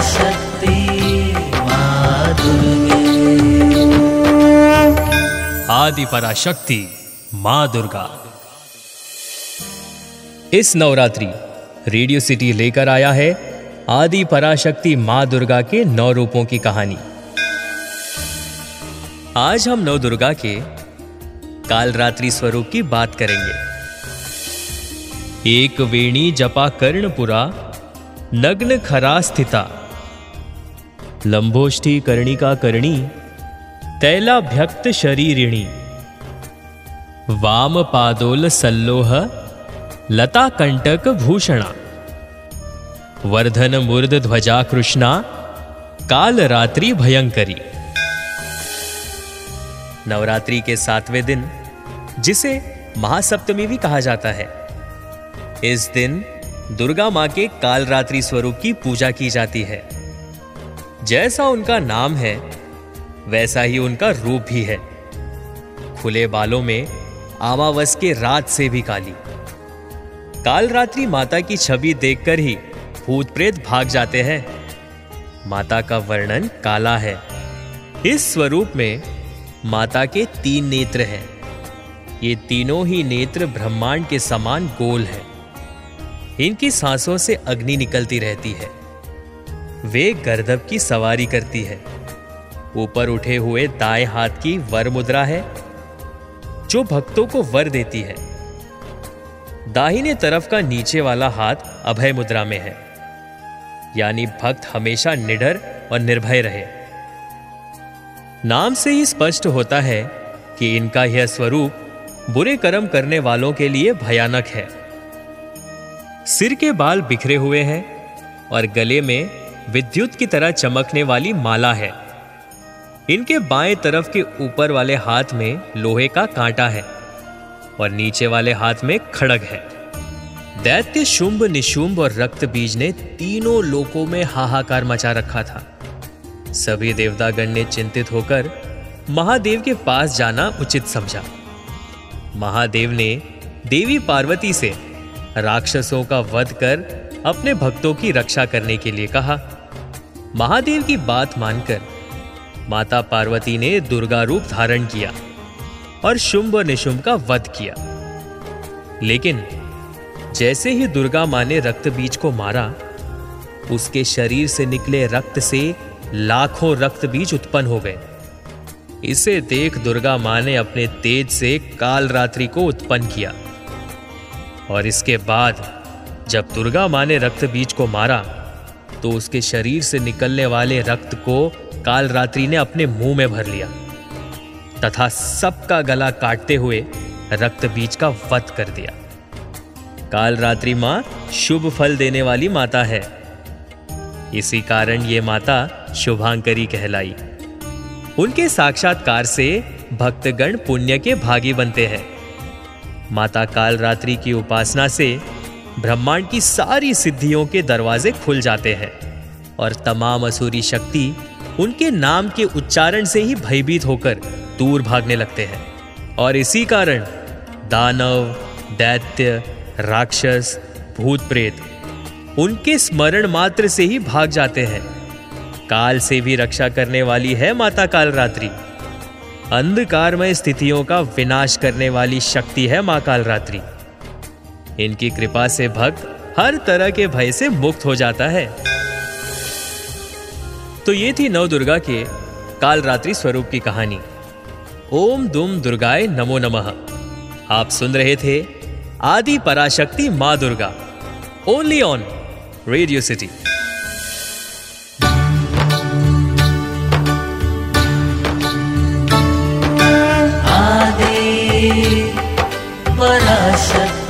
शक्ति आदि पराशक्ति माँ दुर्गा। इस नवरात्रि रेडियो सिटी लेकर आया है आदि पराशक्ति माँ दुर्गा के नौ रूपों की कहानी। आज हम नव दुर्गा के कालरात्रि स्वरूप की बात करेंगे। एक वेणी जपा कर्णपुरा नग्न खरा स्थिता। लंबोष्ठी कर्णिका कर्णी, तैलाभ्यक्त शरीरिणी। वाम पादोल सल्लोह लता कंटक भूषणा। वर्धन मूर्ध ध्वजा कृष्णा काल रात्रि भयंकरी। नवरात्रि के सातवें दिन, जिसे महासप्तमी भी कहा जाता है। इस दिन दुर्गा माँ के कालरात्रि स्वरूप की पूजा की जाती है। जैसा उनका नाम है, वैसा ही उनका रूप भी है। खुले बालों में आमावस के रात से भी काली। काल रात्रि माता की छवि देखकर ही भूत प्रेत भाग जाते हैं। माता का वर्णन काला है। इस स्वरूप में माता के तीन नेत्र हैं। ये तीनों ही नेत्र ब्रह्मांड के समान गोल हैं। इनकी सांसों से अग्नि निकलती रहती है। वे गर्दभ की सवारी करती है। ऊपर उठे हुए दाएँ हाथ की वर मुद्रा है, जो भक्तों को वर देती है। दाहिने तरफ़ का नीचे वाला हाथ अभय मुद्रा में है, यानी भक्त हमेशा निडर और निर्भय रहे। नाम से ही स्पष्ट होता है कि इनका यह स्वरूप बुरे कर्म करने वालों के लिए भयानक है। सिर के बाल बिखरे हुए हैं और गले में विद्युत की तरह चमकने वाली माला है। इनके बाएँ तरफ़ के ऊपर वाले हाथ में लोहे का कांटा है और नीचे वाले हाथ में खड़ग है। दैत्य शुंभ, निशुंभ और रक्त बीज ने तीनों लोकों में हाहाकार मचा रखा था। सभी देवतागण ने चिंतित होकर महादेव के पास जाना उचित समझा। महादेव ने देवी पार्वती से राक्षसों का वध कर अपने भक्तों की रक्षा करने के लिए कहा। महादेव की बात मानकर माता पार्वती ने दुर्गा रूप धारण किया और शुंभ और निशुंभ का वध किया। लेकिन जैसे ही दुर्गा माँ ने रक्त बीज को मारा, उसके शरीर से निकले रक्त से लाखों रक्त बीज उत्पन्न हो गए। इसे देख दुर्गा माँ ने अपने तेज से काल रात्रि को उत्पन्न किया और इसके बाद जब दुर्गा माँ ने रक्त बीज को मारा तो उसके शरीर से निकलने वाले रक्त को काल रात्रि ने अपने मुँह में भर लिया, तथा सबका गला काटते हुए रक्त बीज का वध कर दिया। काल रात्रि माँ शुभ फल देने वाली माता है। इसी कारण ये माता शुभांकरी कहलाई। उनके साक्षात्कार से भक्तगण पुण्य के भागी बनते हैं। माता काल रात्रि की उपासना से ब्रह्मांड की सारी सिद्धियों के दरवाजे खुल जाते हैं और तमाम असुरी शक्ति उनके नाम के उच्चारण से ही भयभीत होकर दूर भागने लगते हैं। और इसी कारण दानव, दैत्य, राक्षस भूत प्रेत उनके स्मरण मात्र से ही भाग जाते हैं। काल से भी रक्षा करने वाली है माता काल रात्रि अंधकारमय स्थितियों का विनाश करने वाली शक्ति है माँ काल रात्रि इनकी कृपा से भक्त हर तरह के भय से मुक्त हो जाता है। तो ये थी नव दुर्गा के काल रात्रि स्वरूप की कहानी। ओम दुम दुर्गाय नमो नमः। आप सुन रहे थे आदि पराशक्ति माँ Durga. Only on Radio City Parashakti